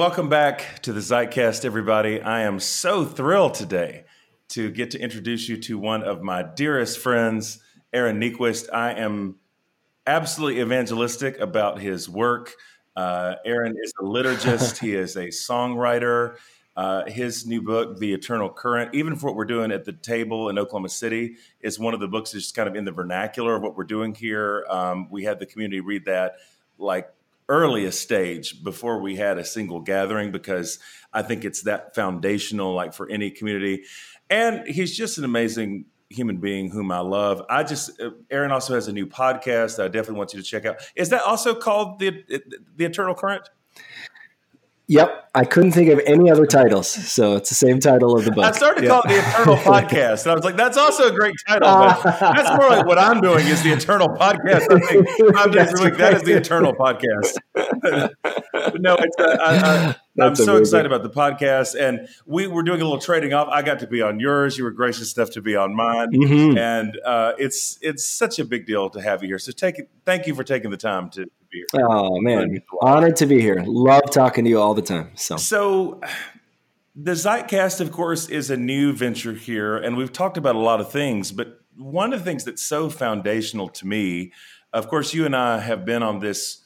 welcome back to the Zeitcast, everybody. I am so thrilled today to get to introduce you to one of my dearest friends, Aaron Niequist. I am absolutely evangelistic about his work. Uh, Aaron is a liturgist, he is a songwriter. Uh, his new book, The Eternal Current, even for what we're doing at the table in Oklahoma City, is one of the books that's just kind of in the vernacular of what we're doing here. Um, we had the community read that like earliest stage before we had a single gathering because I think it's that foundational, like for any community. And he's just an amazing human being whom I love. I just uh, Aaron also has a new podcast that I definitely want you to check out. Is that also called the the Eternal Current? Yep, I couldn't think of any other titles, so it's the same title of the book. I started to yep. call it the Eternal Podcast, and I was like, "That's also a great title." But that's more like what I'm doing is the Eternal Podcast. I think five days a week. That is the Eternal Podcast. no, it's, uh, I, am so excited about the podcast, and we were doing a little trading off. I got to be on yours. You were gracious enough to be on mine, mm-hmm. and uh, it's it's such a big deal to have you here. So take. Thank you for taking the time to be here. Oh man, honored to be here. Love talking to you all the time. So, so the Zeitcast, of course, is a new venture here, and we've talked about a lot of things. But one of the things that's so foundational to me, of course, you and I have been on this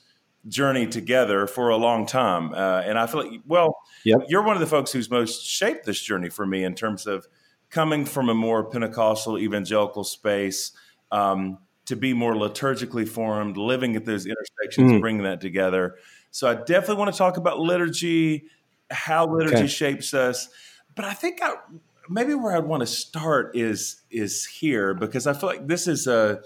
journey together for a long time, uh, and I feel like, well, yep. you're one of the folks who's most shaped this journey for me in terms of coming from a more Pentecostal evangelical space. Um, to be more liturgically formed, living at those intersections, mm. bringing that together. So I definitely want to talk about liturgy, how liturgy okay. shapes us. But I think I, maybe where I'd want to start is is here because I feel like this is a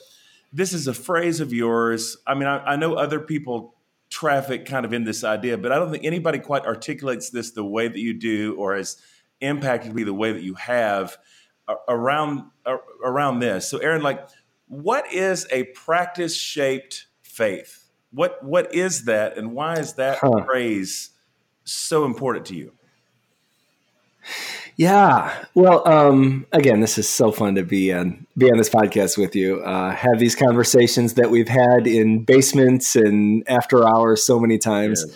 this is a phrase of yours. I mean, I, I know other people traffic kind of in this idea, but I don't think anybody quite articulates this the way that you do or has impacted me the way that you have around around this. So, Aaron, like what is a practice shaped faith? What what is that, and why is that huh. phrase so important to you? Yeah. Well, um, again, this is so fun to be on be on this podcast with you. Uh, have these conversations that we've had in basements and after hours so many times. Yeah.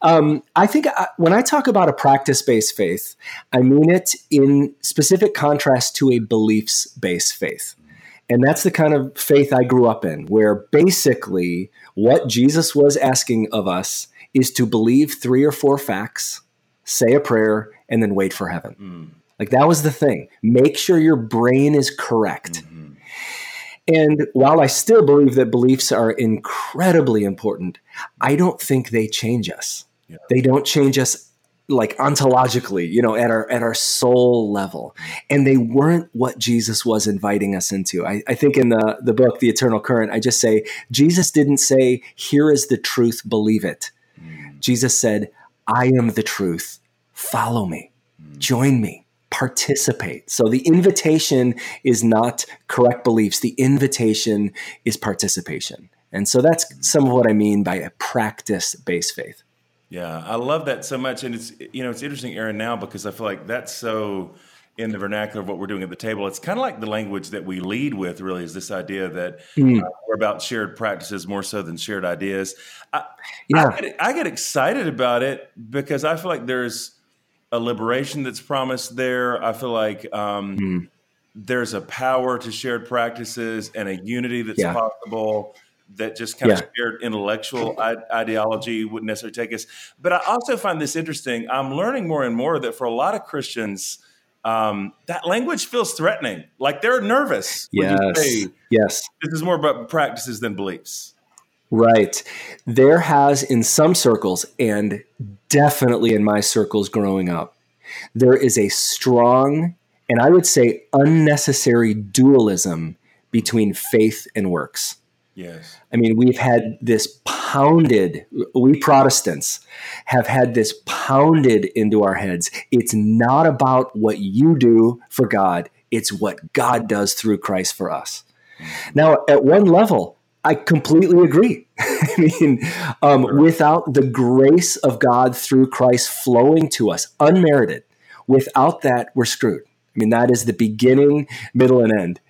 Um, I think I, uh, when I talk about a practice based faith, I mean it in specific contrast to a beliefs based faith. And that's the kind of faith I grew up in, where basically what Jesus was asking of us is to believe three or four facts, say a prayer, and then wait for heaven. Mm. Like that was the thing. Make sure your brain is correct. Mm-hmm. And while I still believe that beliefs are incredibly important, I don't think they change us. Yeah. They don't change us like ontologically, you know, at our at our soul level. And they weren't what Jesus was inviting us into. I, I, think in the, the book, The Eternal Current, I just say, Jesus didn't say, here is the truth, believe it. Mm. Jesus said, I am the truth. Follow me. Mm. Join me. Participate. So the invitation is not correct beliefs. The invitation is participation. And so that's some of what I mean by a practice based faith. Yeah, I love that so much, and it's you know it's interesting, Aaron, now because I feel like that's so in the vernacular of what we're doing at the table. It's kind of like the language that we lead with. Really, is this idea that mm. uh, we're about shared practices more so than shared ideas. I, yeah, I get, I get excited about it because I feel like there's a liberation that's promised there. I feel like um, mm. there's a power to shared practices and a unity that's yeah. possible that just kind yeah. of shared intellectual ideology wouldn't necessarily take us. But I also find this interesting. I'm learning more and more that for a lot of Christians, um, that language feels threatening. Like they're nervous. Yes. Say, yes. This is more about practices than beliefs. Right. There has, in some circles, and definitely in my circles growing up, there is a strong and I would say unnecessary dualism between faith and works. Yes. I mean, we've had this pounded, we Protestants have had this pounded into our heads. It's not about what you do for God, it's what God does through Christ for us. Now, at one level, I completely agree. I mean, um, without the grace of God through Christ flowing to us, unmerited, without that, we're screwed. I mean, that is the beginning, middle, and end.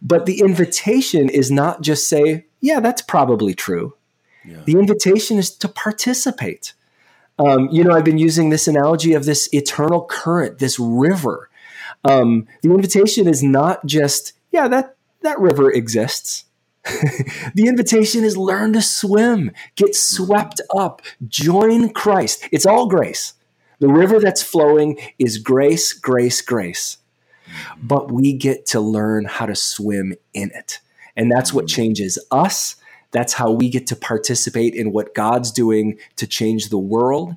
But the invitation is not just say, yeah, that's probably true. Yeah. The invitation is to participate. Um, you know, I've been using this analogy of this eternal current, this river. Um, the invitation is not just, yeah, that, that river exists. the invitation is learn to swim, get swept up, join Christ. It's all grace. The river that's flowing is grace, grace, grace. But we get to learn how to swim in it. And that's what changes us. That's how we get to participate in what God's doing to change the world.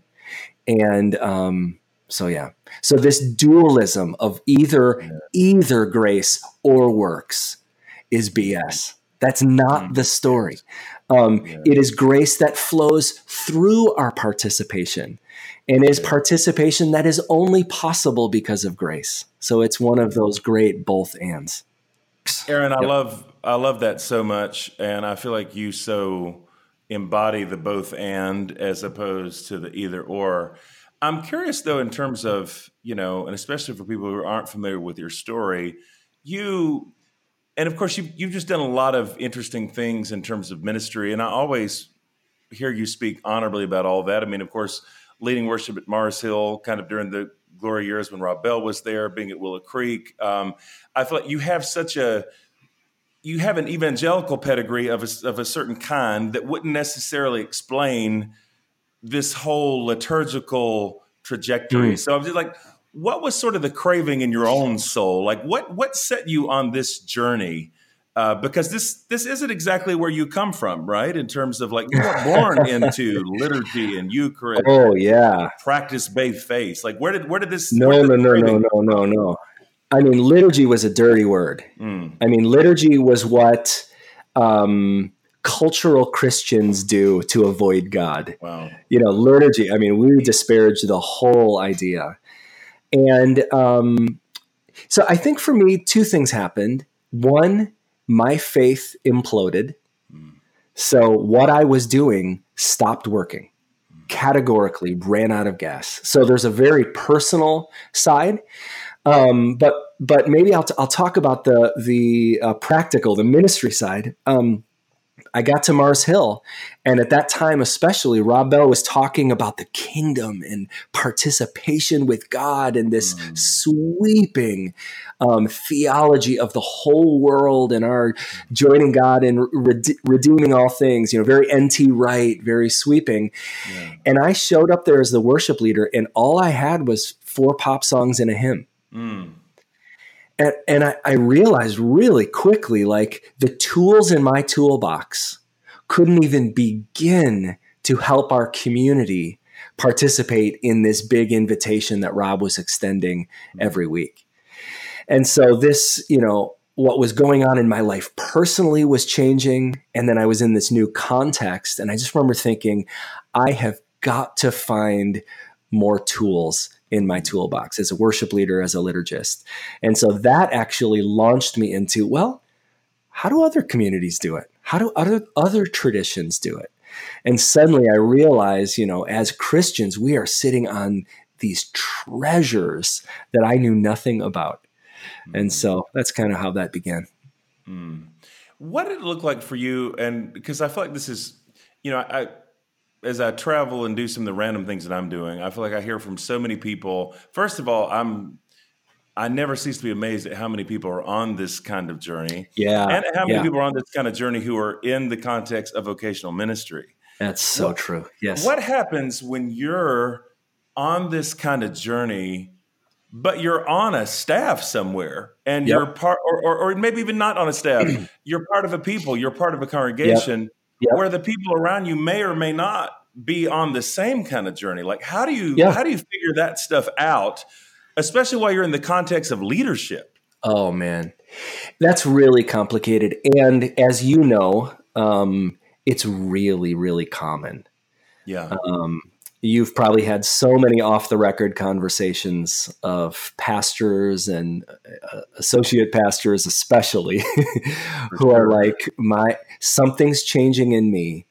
And um, so, yeah. So this dualism of either either grace or works is BS. That's not mm. the story. Um, yeah. It is grace that flows through our participation and is participation that is only possible because of grace. So it's one of those great both ands. Aaron, I yep. love I love that so much, and I feel like you so embody the both and as opposed to the either or. I'm curious though, in terms of you know, and especially for people who aren't familiar with your story, you and of course, you've, you've just done a lot of interesting things in terms of ministry. And I always hear you speak honorably about all that. I mean, of course, leading worship at Mars Hill kind of during the glory years when Rob Bell was there, being at Willow Creek. Um, I feel like you have such a you have an evangelical pedigree of a, of a certain kind that wouldn't necessarily explain this whole liturgical trajectory. Mm. So I'm just like, what was sort of the craving in your own soul? Like what what set you on this journey? Uh, because this this isn't exactly where you come from, right? In terms of like you were born into liturgy and Eucharist. Oh yeah, practice based faith. Like where did where did this? No no no no no no no. I mean, liturgy was a dirty word. Mm. I mean, liturgy was what um, cultural Christians do to avoid God. Wow. You know, liturgy. I mean, we disparage the whole idea. And um, so I think for me, two things happened. One, my faith imploded. So what I was doing stopped working, categorically ran out of gas. So there's a very personal side. Um, but but maybe I'll, t- I'll talk about the the uh, practical, the ministry side. Um, I got to Mars Hill, and at that time, especially, Rob Bell was talking about the kingdom and participation with God and this mm. sweeping um, theology of the whole world and our joining God and rede- redeeming all things. You know, very N.T. Wright, very sweeping. Yeah. And I showed up there as the worship leader, and all I had was four pop songs and a hymn. Mm. And, and I, I realized really quickly like the tools in my toolbox couldn't even begin to help our community participate in this big invitation that Rob was extending mm-hmm. every week. And so this, you know, what was going on in my life personally was changing. And then I was in this new context. And I just remember thinking, I have got to find more tools in my toolbox as a worship leader, as a liturgist. And so that actually launched me into, well, how do other communities do it? How do other other traditions do it? And suddenly I realized, you know, as Christians, we are sitting on these treasures that I knew nothing about. Mm. And so that's kind of how that began. Mm. What did it look like for you? And because I feel like this is, you know, I as I travel and do some of the random things that I'm doing, I feel like I hear from so many people. First of all, I'm I never cease to be amazed at how many people are on this kind of journey. Yeah. And how many yeah. people are on this kind of journey who are in the context of vocational ministry. That's so what, true. Yes. What happens when you're on this kind of journey, but you're on a staff somewhere and yep. you're part, or, or, or, maybe even not on a staff, you're part of a people, you're part of a congregation. Yep yep. where the people around you may or may not be on the same kind of journey. Like how do you yeah. how do you figure that stuff out, especially while you're in the context of leadership? Oh man, that's really complicated, and as you know, um, it's really really common. Yeah. Um, you've probably had so many off the record conversations of pastors and uh, associate pastors especially who are like my something's changing in me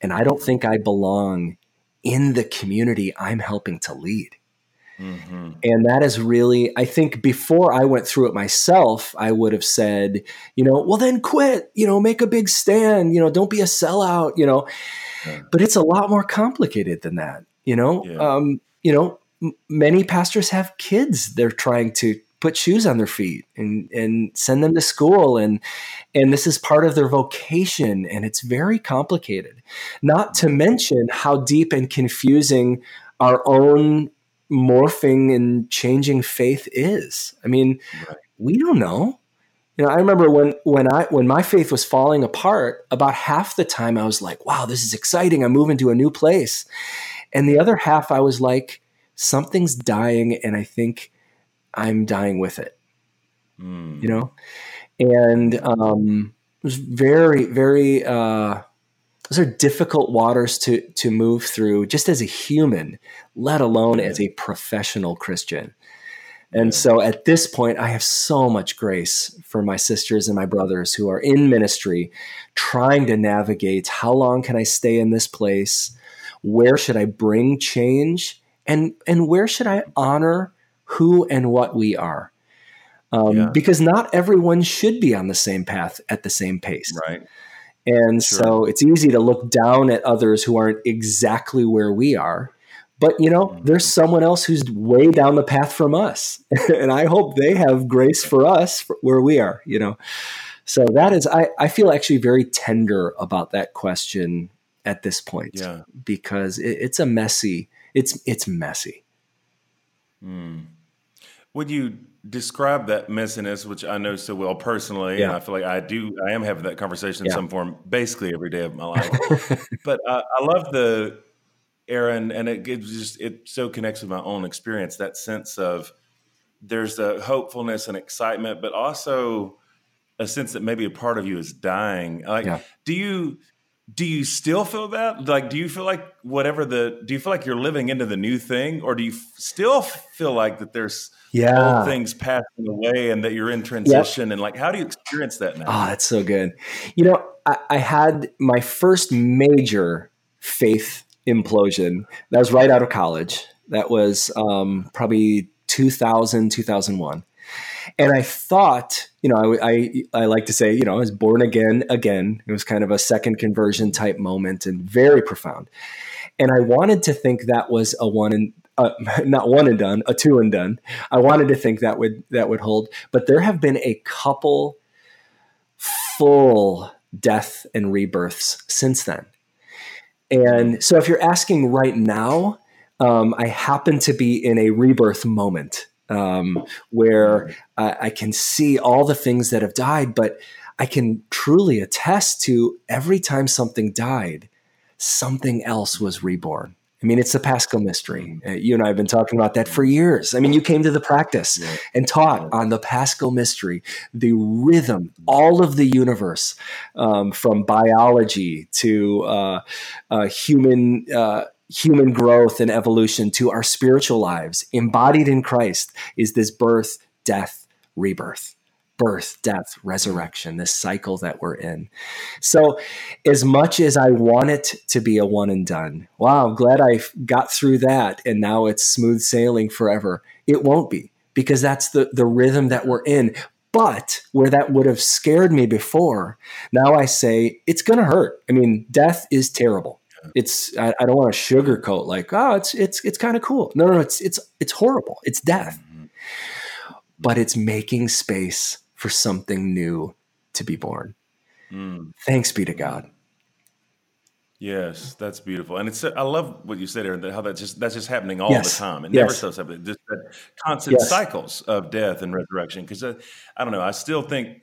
and i don't think i belong in the community i'm helping to lead. Mm-hmm. and that is really i think before i went through it myself i would have said you know well then quit you know make a big stand you know don't be a sellout you know? But it's a lot more complicated than that You know, yeah. um, you know, m- many pastors have kids they're trying to put shoes on their feet and and send them to school and and this is part of their vocation and it's very complicated. Not to mention how deep and confusing our own morphing and changing faith is. I mean right. we don't know. You know i remember when when i when my faith was falling apart about half the time i was like wow this is exciting. I'm moving to a new place and the other half i was like something's dying and i think I'm dying with it. Mm. You know, and um, it was very, very. Uh, those are difficult waters to to move through, just as a human, let alone as a professional Christian. And so at this point, I have so much grace for my sisters and my brothers who are in ministry, trying to navigate how long can I stay in this place? Where should I bring change? And, and where should I honor who and what we are. Um, yeah. Because not everyone should be on the same path at the same pace. Right. And sure. so it's easy to look down at others who aren't exactly where we are. But, you know, mm-hmm. there's someone else who's way down the path from us. and I hope they have grace for us where we are, you know. So that is, I, I feel actually very tender about that question at this point. Yeah. Because it, it's a messy, it's, it's messy. Mm. Would you describe that messiness, which I know so well personally, yeah. and I feel like I do, I am having that conversation in yeah. some form basically every day of my life. but uh, I love the Aaron, and it, it just it so connects with my own experience. That sense of there's a hopefulness and excitement, but also a sense that maybe a part of you is dying. Like, yeah. do you? Do you still feel that? Like do you feel like whatever the do you feel like you're living into the new thing? Or do you f- still feel like that there's yeah. old things passing away and that you're in transition? Yep. and like how do you experience that now? Oh that's so good. You know I, I had my first major faith implosion. That was right out of college. That was um, probably 2000 2001 and I thought, you know, I, I, I like to say, you know, I was born again, again. It was kind of a second conversion type moment and very profound. And I wanted to think that was a one and uh, not one and done, a two and done. I wanted to think that would that would hold, but there have been a couple full death and rebirths since then. And so, if you're asking right now, um, I happen to be in a rebirth moment um, where I, I can see all the things that have died, but I can truly attest to every time something died, something else was reborn. I mean, it's the Paschal mystery. Uh, you and I have been talking about that for years. I mean, you came to the practice yeah. and taught on the Paschal mystery, the rhythm, all of the universe, um, from biology to uh, uh, human uh, human growth and evolution to our spiritual lives embodied in Christ is this birth, death, rebirth. Birth, death, resurrection, this cycle that we're in. So, as much as I want it to be a one and done, wow, I'm glad I got through that and now it's smooth sailing forever. It won't be because that's the, the rhythm that we're in. But where that would have scared me before, now I say it's going to hurt. I mean, death is terrible it's I, I don't want to sugarcoat like oh it's it's it's kind of cool. No, no, no, it's it's it's horrible. It's death, mm-hmm. but it's making space for something new to be born. Mm. Thanks be to God. Yes, that's beautiful, and it's I love what you said, Aaron. That how that's just that's just happening all yes. the time. It yes. never stops happening. Just constant yes. cycles of death and resurrection. Because I, I don't know, I still think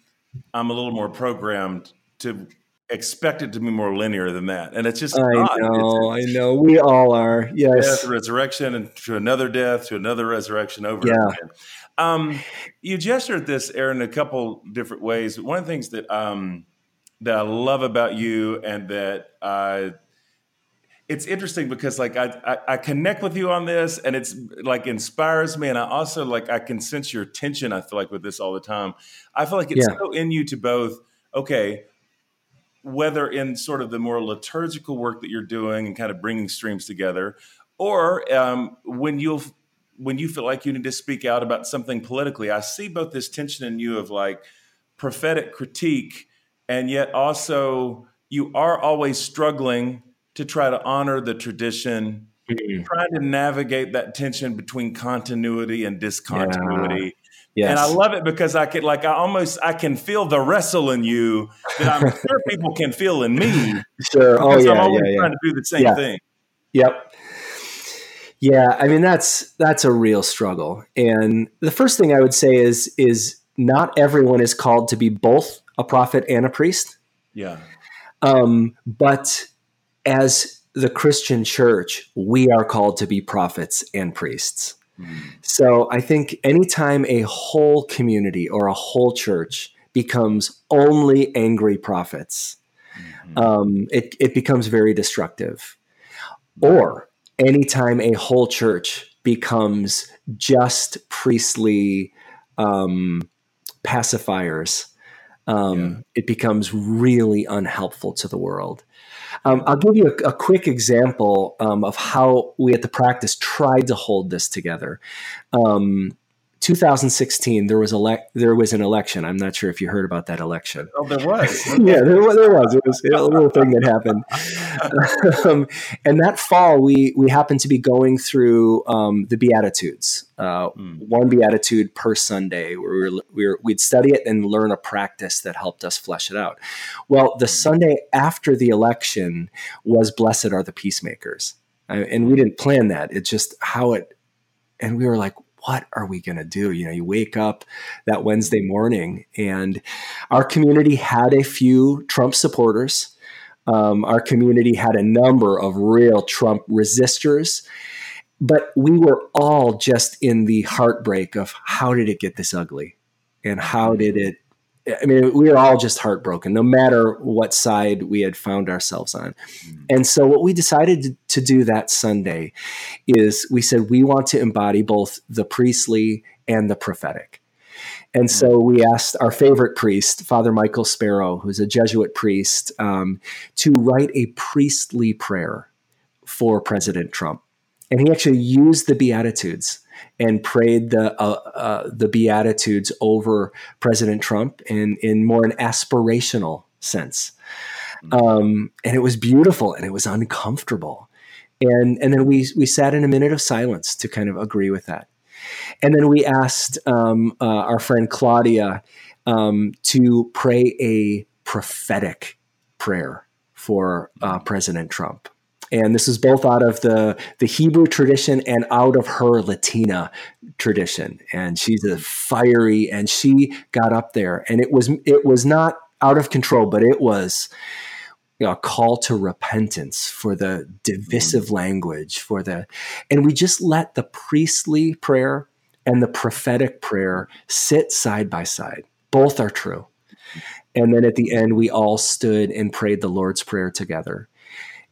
I'm a little more programmed to expect it to be more linear than that, and it's just I not. know, it's, I know, we all are. Yes, death, resurrection, and to another death, to another resurrection, over yeah. again. Um, you gestured at this, Aaron, a couple different ways. One of the things that um, that I love about you, and that I it's interesting because like I, I, I connect with you on this and it's like inspires me and I also like I can sense your tension I feel like with this all the time. I feel like it's yeah. so in you to both okay whether in sort of the more liturgical work that you're doing and kind of bringing streams together, or um, when you'll when you feel like you need to speak out about something politically. I see both this tension in you of like prophetic critique, and yet also you are always struggling to try to honor the tradition mm-hmm. trying to navigate that tension between continuity and discontinuity. Yeah. Yes. And I love it because I could like I almost I can feel the wrestle in you that I'm sure people can feel in me. Sure. Oh yeah. I'm always yeah, trying to do the same yeah. thing. Yep. Yeah, I mean that's that's a real struggle. And the first thing I would say is is not everyone is called to be both a prophet and a priest. Yeah. Um, but as the Christian church, we are called to be prophets and priests. Mm. So I think anytime a whole community or a whole church becomes only angry prophets, mm-hmm. um, it, it becomes very destructive. Or anytime a whole church becomes just priestly um, pacifiers, um, yeah. it becomes really unhelpful to the world. Um, I'll give you a, a quick example um, of how we at the practice tried to hold this together. Um, 2016, there was ele- there was an election. I'm not sure if you heard about that election. Oh, there was. yeah, there, there, was. It was a little thing that happened. um, and that fall, we we happened to be going through um, the Beatitudes, uh, mm. one Beatitude per Sunday. Where we were, we were, we'd study it and learn a practice that helped us flesh it out. Well, the hmm. Sunday after the election was "Blessed are the peacemakers," uh, and we didn't plan that. It's just how it. And we were like, what are we going to do? You know, you wake up that Wednesday morning, and our community had a few Trump supporters. Um, our community had a number of real Trump resistors, but we were all just in the heartbreak of how did it get this ugly? And how did it I mean, we were all just heartbroken, no matter what side we had found ourselves on. Mm. And so, what we decided to do that Sunday is we said we want to embody both the priestly and the prophetic. And so mm. we asked our favorite priest, Father Michael Sparrow, who's a Jesuit priest, um, to write a priestly prayer for President Trump. And he actually used the Beatitudes and prayed the uh, uh, the beatitudes over President Trump in in more an aspirational sense. Mm-hmm. Um, and it was beautiful and it was uncomfortable. And and then we we sat in a minute of silence to kind of agree with that. And then we asked um, uh, our friend Claudia um, to pray a prophetic prayer for uh, President Trump and this is both out of the the Hebrew tradition and out of her Latina tradition. And she's a fiery, and she got up there, and it was it was not out of control, but it was you know, a call to repentance for the divisive mm. language, for the, and we just let the priestly prayer and the prophetic prayer sit side by side. Both are true. And then at the end, we all stood and prayed the Lord's Prayer together.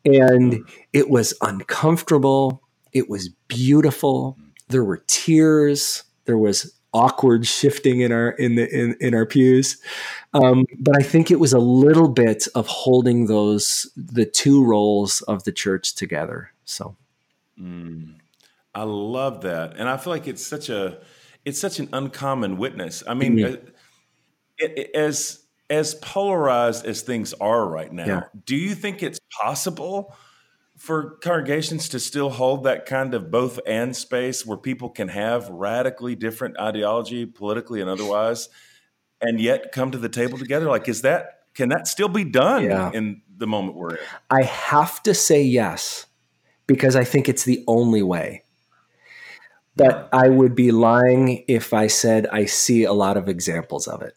And it was uncomfortable. It was beautiful. There were tears. There was awkward shifting in our in the in, in our pews. Um, but I think it was a little bit of holding those the two roles of the church together. So mm, I love that. And I feel like it's such a it's such an uncommon witness. I mean, mm-hmm. Uh, it, it, as as polarized as things are right now, yeah. do you think it's possible for congregations to still hold that kind of both and space where people can have radically different ideology, politically and otherwise, and yet come to the table together? Like, is that can that still be done yeah. in the moment we're in? I have to say yes, because I think it's the only way. But I would be lying if I said I see a lot of examples of it.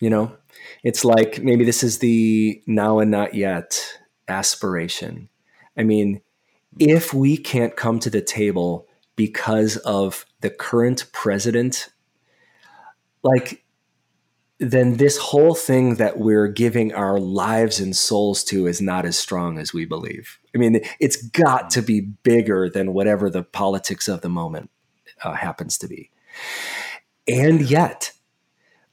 You know, it's like maybe this is the now and not yet aspiration. I mean, if we can't come to the table because of the current president, like, then this whole thing that we're giving our lives and souls to is not as strong as we believe. I mean, it's got to be bigger than whatever the politics of the moment uh, happens to be. And yet,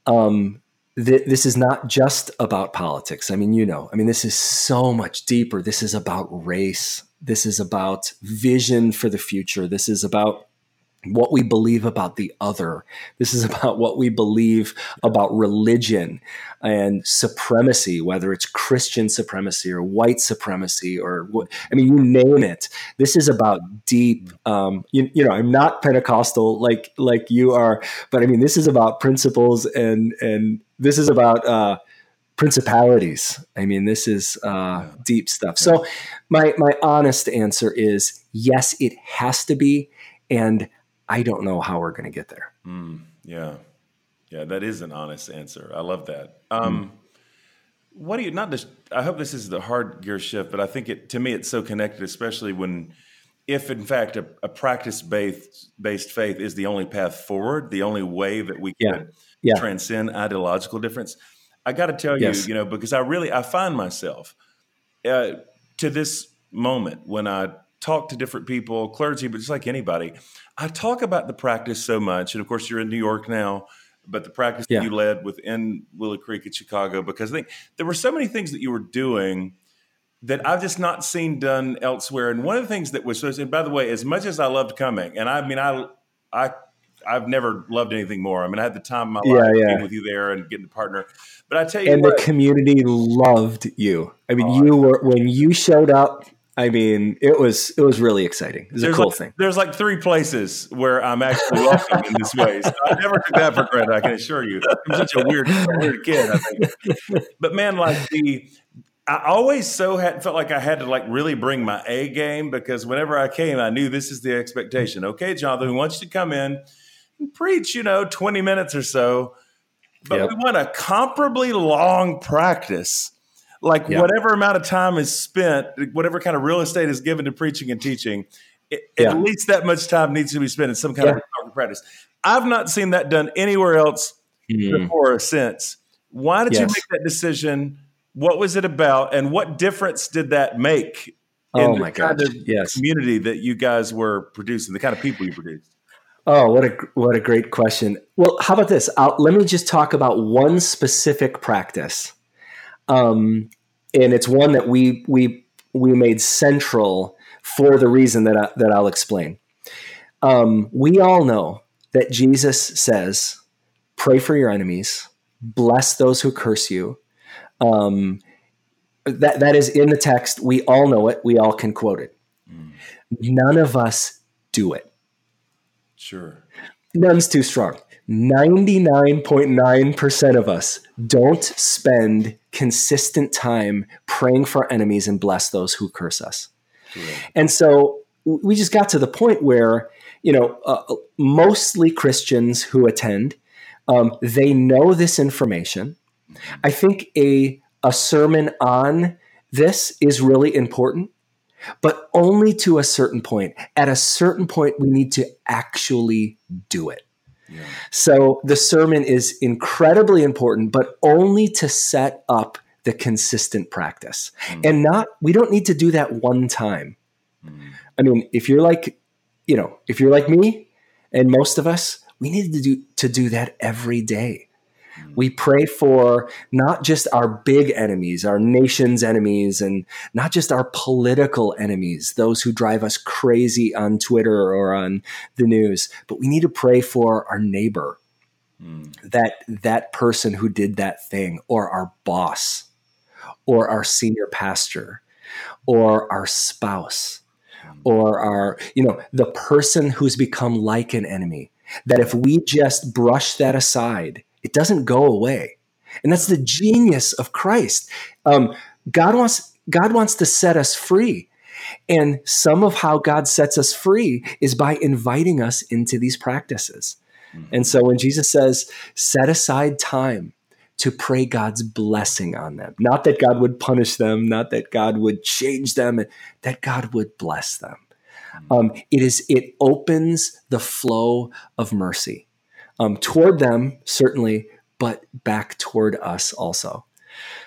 um, th- this is not just about politics. I mean, you know, I mean, this is so much deeper. This is about race. This is about vision for the future. This is about what we believe about the other. This is about what we believe about religion and supremacy, whether it's Christian supremacy or white supremacy or what, I mean, you name it. This is about deep, um, you, you know, I'm not Pentecostal like, like you are, but I mean, this is about principles and, and this is about, uh, principalities. I mean, this is uh, deep stuff. So, my my honest answer is yes, it has to be, and I don't know how we're going to get there. Mm, yeah. Yeah, that is an honest answer. I love that. Um, mm. What do you not just? I hope this is the hard gear shift, but I think it to me it's so connected, especially when, if in fact a, a practice based based faith is the only path forward, the only way that we yeah. can yeah. transcend ideological difference. I got to tell yes. you, you know, because I really I find myself uh, to this moment when I talk to different people, clergy, but just like anybody, I talk about the practice so much. And of course, you're in New York now, but the practice yeah. that you led within Willow Creek in Chicago, because I think there were so many things that you were doing that I've just not seen done elsewhere. And one of the things that was so, and by the way, as much as I loved coming, and I mean, I, I, I've never loved anything more. I mean, I had the time of my life yeah. being with you there and getting the partner. But I tell you, and what, the community loved you. I mean, oh, you were when you showed up I mean, it was it was really exciting. It was there's a cool like, thing. There's like three places where I'm actually welcome in this way. So I never took that for granted. I can assure you. I'm such a weird weird kid. I think. But man, like the I always so had felt like I had to like really bring my A game because whenever I came, I knew this is the expectation. Okay, Jonathan, we want you to come in and preach, you know, 20 minutes or so, but yep. we want a comparably long practice like yeah. whatever amount of time is spent, whatever kind of real estate is given to preaching and teaching, it, yeah. at least that much time needs to be spent in some kind yeah. of practice. I've not seen that done anywhere else mm. before or since. Why did yes. you make that decision? What was it about, and what difference did that make in oh my the kind of yes. community that you guys were producing, the kind of people you produced? Oh, what a what a great question. Well, how about this? I'll, let me just talk about one specific practice um, and it's one that we we we made central for the reason that I, that I'll explain. Um, we all know that Jesus says, "Pray for your enemies, bless those who curse you." Um, that that is in the text. We all know it. We all can quote it. Mm. None of us do it. Sure. None's too strong. 99.9% of us don't spend consistent time praying for enemies and bless those who curse us. And so we just got to the point where, you know, uh, mostly Christians who attend, um, they know this information. I think a, a sermon on this is really important, but only to a certain point. At a certain point, we need to actually do it. So the sermon is incredibly important, but only to set up the consistent practice. Mm. And not, we don't need to do that one time. Mm. I mean, if you're like, you know, if you're like me and most of us, we need to do to do that every day. We pray for not just our big enemies, our nation's enemies, and not just our political enemies, those who drive us crazy on Twitter or on the news, but we need to pray for our neighbor, mm. that that person who did that thing, or our boss, or our senior pastor, or our spouse, or our, you know, the person who's become like an enemy. That if we just brush that aside it doesn't go away. And that's the genius of Christ. Um, God wants God wants to set us free. And some of how God sets us free is by inviting us into these practices. Mm-hmm. And so when Jesus says, set aside time to pray God's blessing on them, not that God would punish them, not that God would change them, that God would bless them. Mm-hmm. Um, it is it opens the flow of mercy um, toward them, certainly, but back toward us also.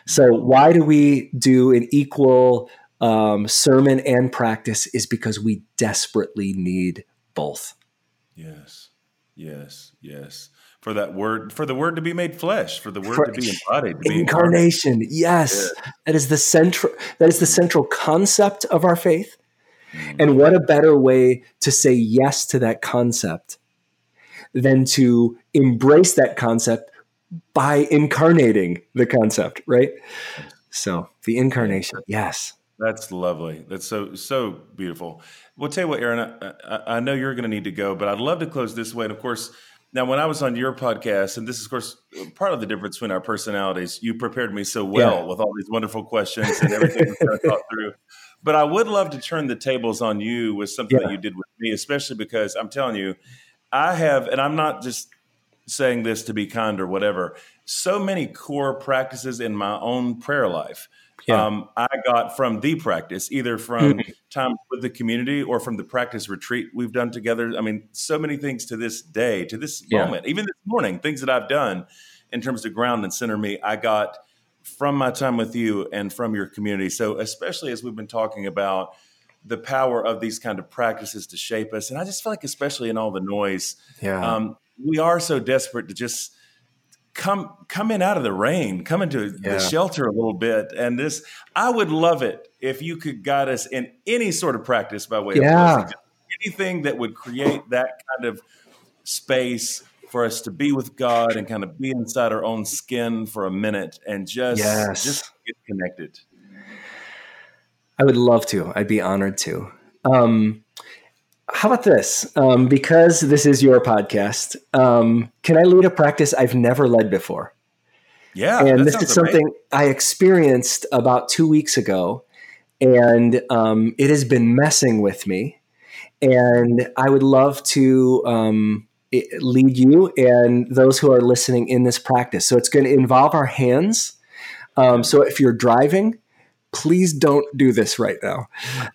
So, why do we do an equal um, sermon and practice? Is because we desperately need both. Yes, yes, yes. For that word, for the word to be made flesh, for the word for to be embodied, to incarnation. Be yes, yeah. that is the central. That is the central concept of our faith. Mm. And what a better way to say yes to that concept than to embrace that concept by incarnating the concept, right? So the incarnation, yes. That's lovely. That's so so beautiful. We'll tell you what, Aaron. I, I know you're going to need to go, but I'd love to close this way. And of course, now when I was on your podcast, and this is of course part of the difference between our personalities, you prepared me so well yeah. with all these wonderful questions and everything I thought through. But I would love to turn the tables on you with something yeah. that you did with me, especially because I'm telling you, I have, and I'm not just saying this to be kind or whatever, so many core practices in my own prayer life. Yeah. Um, I got from the practice, either from mm-hmm. time with the community or from the practice retreat we've done together. I mean, so many things to this day, to this yeah. moment, even this morning, things that I've done in terms of ground and center me, I got from my time with you and from your community. So, especially as we've been talking about the power of these kind of practices to shape us, and I just feel like, especially in all the noise, yeah. Um, we are so desperate to just come come in out of the rain, come into yeah. the shelter a little bit. And this, I would love it if you could guide us in any sort of practice by way yeah. of anything that would create that kind of space for us to be with God and kind of be inside our own skin for a minute and just yes. just get connected. I would love to. I'd be honored to. Um, how about this? Um, because this is your podcast, um, can I lead a practice I've never led before? Yeah. And this is something amazing. I experienced about two weeks ago, and um, it has been messing with me. And I would love to um, lead you and those who are listening in this practice. So it's going to involve our hands. Um, so if you're driving, please don't do this right now.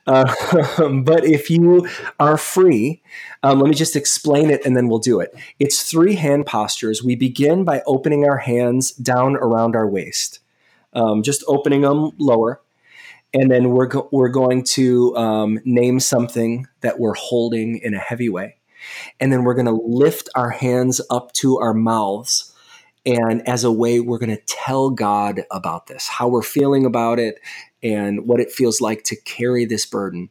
Uh, but if you are free, um, let me just explain it and then we'll do it. It's three hand postures. We begin by opening our hands down around our waist, um, just opening them lower. And then we're, go- we're going to um, name something that we're holding in a heavy way. And then we're going to lift our hands up to our mouths and as a way, we're going to tell God about this, how we're feeling about it, and what it feels like to carry this burden.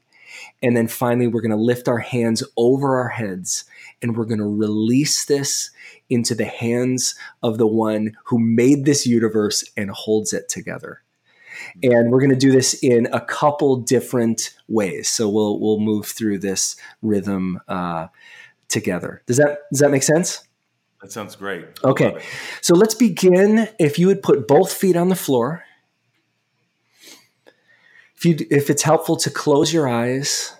And then finally, we're going to lift our hands over our heads and we're going to release this into the hands of the one who made this universe and holds it together. And we're going to do this in a couple different ways. So we'll we'll move through this rhythm uh, together. Does that does that make sense? That sounds great. Okay. So let's begin. If you would put both feet on the floor. If, you, if it's helpful to close your eyes.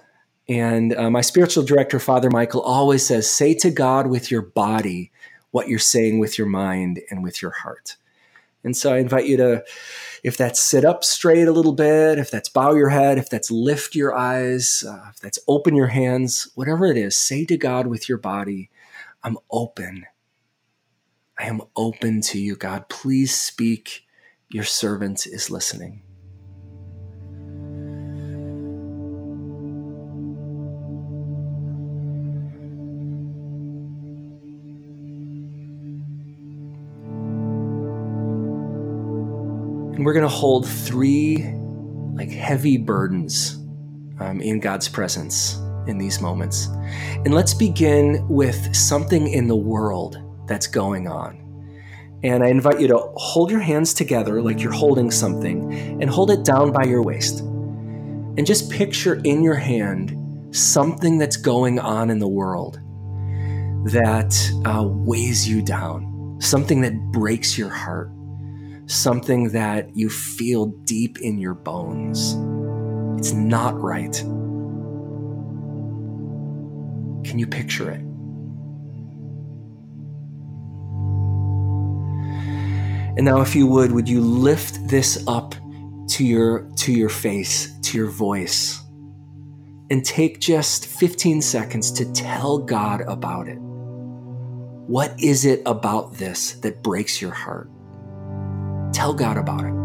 And uh, my spiritual director, Father Michael, always says, say to God with your body what you're saying with your mind and with your heart. And so I invite you to, if that's sit up straight a little bit, if that's bow your head, if that's lift your eyes, uh, if that's open your hands, whatever it is, say to God with your body, I'm open I am open to you, God. Please speak. Your servant is listening. And we're going to hold three like heavy burdens um, in God's presence in these moments. And let's begin with something in the world that's going on. And I invite you to hold your hands together like you're holding something and hold it down by your waist. And just picture in your hand something that's going on in the world that uh, weighs you down, something that breaks your heart, something that you feel deep in your bones. It's not right. Can you picture it? And now if you would, would you lift this up to your to your face, to your voice? And take just 15 seconds to tell God about it. What is it about this that breaks your heart? Tell God about it.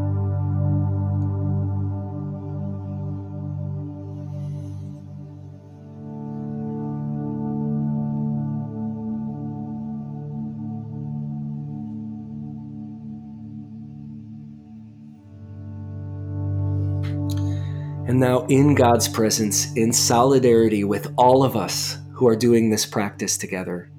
And now, in God's presence, in solidarity with all of us who are doing this practice together,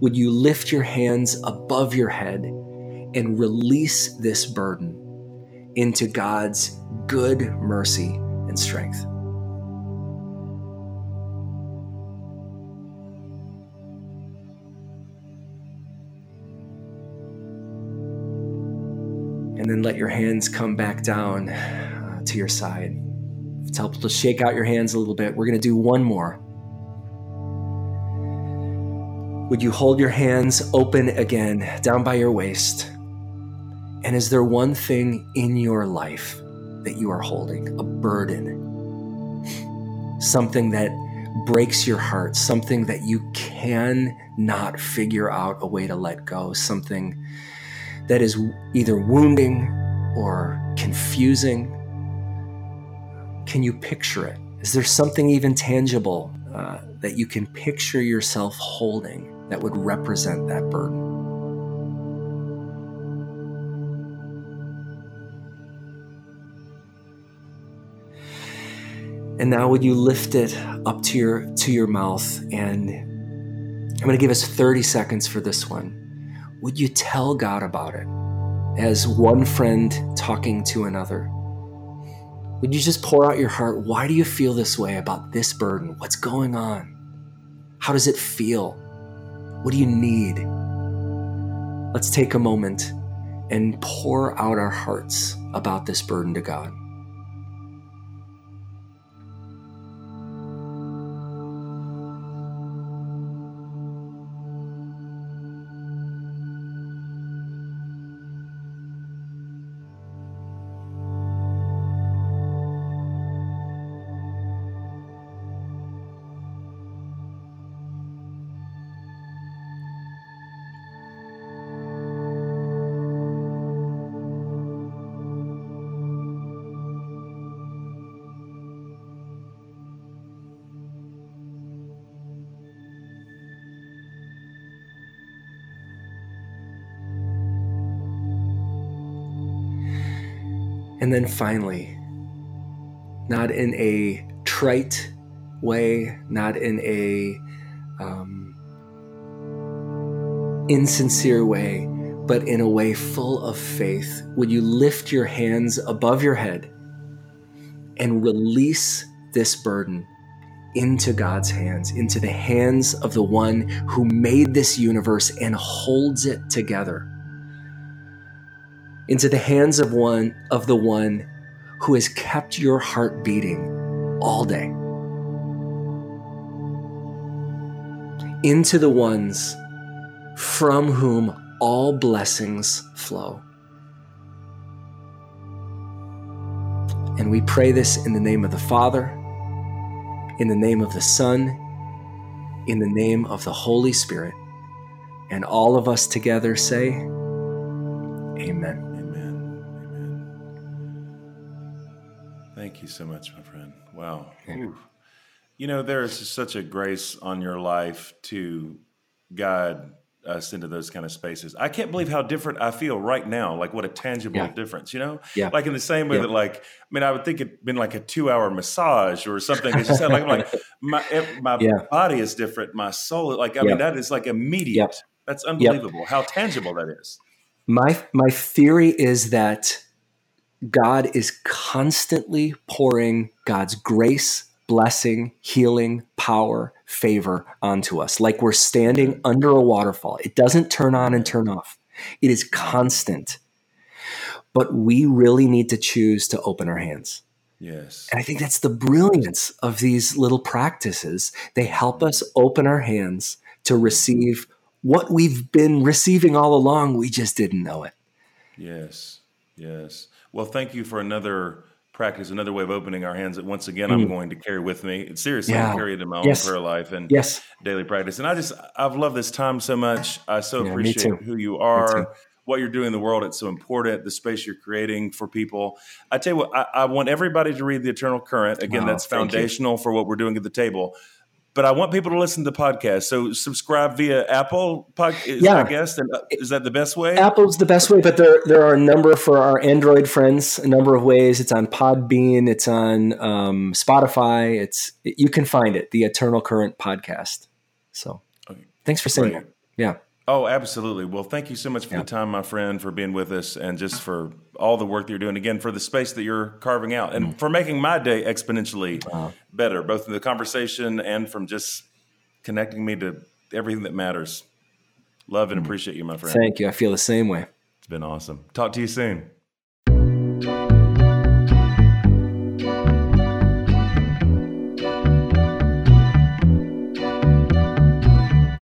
would you lift your hands above your head and release this burden into God's good mercy and strength? And then let your hands come back down uh, to your side. It's helpful to shake out your hands a little bit. We're going to do one more. Would you hold your hands open again down by your waist? And is there one thing in your life that you are holding, a burden? Something that breaks your heart, something that you cannot figure out a way to let go, something that is either wounding or confusing can you picture it? Is there something even tangible uh, that you can picture yourself holding that would represent that burden? And now would you lift it up to your to your mouth and I'm going to give us 30 seconds for this one. Would you tell God about it as one friend talking to another? Would you just pour out your heart? Why do you feel this way about this burden? What's going on? How does it feel? What do you need? Let's take a moment and pour out our hearts about this burden to God. And then finally, not in a trite way, not in a um, insincere way, but in a way full of faith, would you lift your hands above your head and release this burden into God's hands, into the hands of the one who made this universe and holds it together? Into the hands of one of the one who has kept your heart beating all day. Into the ones from whom all blessings flow. And we pray this in the name of the Father, in the name of the Son, in the name of the Holy Spirit. And all of us together say, Amen. Thank you so much, my friend. Wow. You know, there is such a grace on your life to guide us into those kind of spaces. I can't believe how different I feel right now. Like what a tangible yeah. difference, you know? Yeah. Like in the same way yeah. that like, I mean, I would think it'd been like a two hour massage or something. It's just like, I'm like, my, my body is different. My soul, like, I mean, that is like immediate. That's unbelievable how tangible that is. My, my theory is that God is constantly pouring God's grace, blessing, healing, power, favor onto us, like we're standing under a waterfall. It doesn't turn on and turn off, it is constant. But we really need to choose to open our hands. Yes. And I think that's the brilliance of these little practices. They help us open our hands to receive what we've been receiving all along. We just didn't know it. Yes. Yes. Well, thank you for another practice, another way of opening our hands that once again I'm mm. going to carry with me. Seriously, yeah. carry it in my yes. own prayer life and yes. daily practice. And I just I've loved this time so much. I so yeah, appreciate who you are, what you're doing in the world. It's so important, the space you're creating for people. I tell you what, I, I want everybody to read the Eternal Current. Again, wow, that's foundational for what we're doing at the table. But I want people to listen to the podcast. So subscribe via Apple podcast, yeah. I guess. And uh, is that the best way? Apple's the best way, but there there are a number for our Android friends, a number of ways. It's on Podbean, it's on um, Spotify. It's you can find it, the Eternal Current podcast. So, okay. thanks for saying that. Yeah. Oh, absolutely. Well, thank you so much for yeah. the time, my friend, for being with us and just for all the work that you're doing. Again, for the space that you're carving out and mm. for making my day exponentially uh-huh. better, both in the conversation and from just connecting me to everything that matters. Love and mm. appreciate you, my friend. Thank you. I feel the same way. It's been awesome. Talk to you soon.